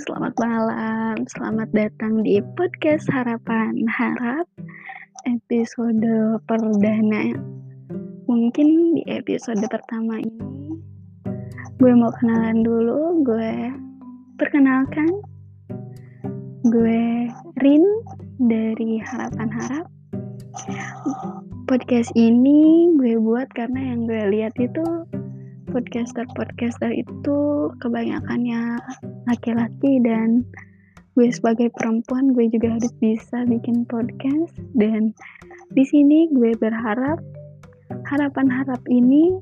selamat malam. Selamat datang di podcast Harapan Harap episode perdana. Mungkin di episode pertama ini gue mau kenalan dulu. Gue perkenalkan gue Rin dari Harapan Harap. Podcast ini gue buat karena yang gue lihat itu podcaster-podcaster itu kebanyakannya laki-laki dan gue sebagai perempuan gue juga harus bisa bikin podcast dan di sini gue berharap harapan harap ini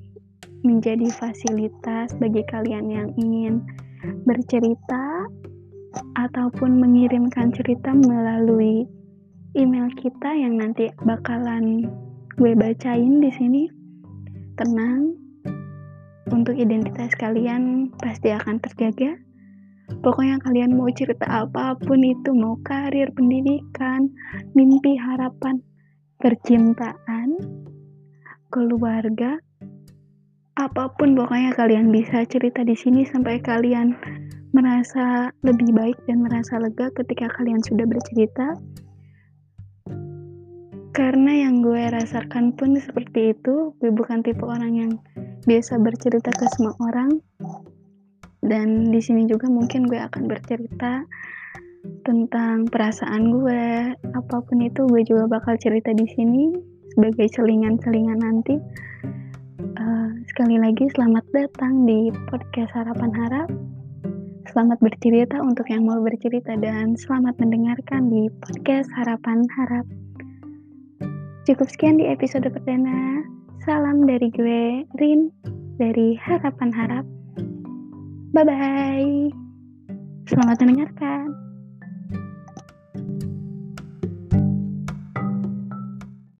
menjadi fasilitas bagi kalian yang ingin bercerita ataupun mengirimkan cerita melalui email kita yang nanti bakalan gue bacain di sini. Tenang, untuk identitas kalian pasti akan terjaga. Pokoknya kalian mau cerita apa pun itu, mau karir, pendidikan, mimpi, harapan, percintaan, keluarga, apa pun pokoknya kalian bisa cerita di sini sampai kalian merasa lebih baik dan merasa lega ketika kalian sudah bercerita. Karena yang gue rasakan pun seperti itu, gue bukan tipe orang yang biasa bercerita ke semua orang. Dan di sini juga mungkin gue akan bercerita tentang perasaan gue. Apa pun itu gue juga bakal cerita di sini sebagai selingan-selingan nanti. Uh, sekali lagi selamat datang di podcast harapan harap. Selamat bercerita untuk yang mau bercerita dan selamat mendengarkan di podcast harapan harap. Cukup sekian di episode perdana Salam dari gue, Rin, dari Harapan Harap. Bye-bye. Selamat mendengarkan.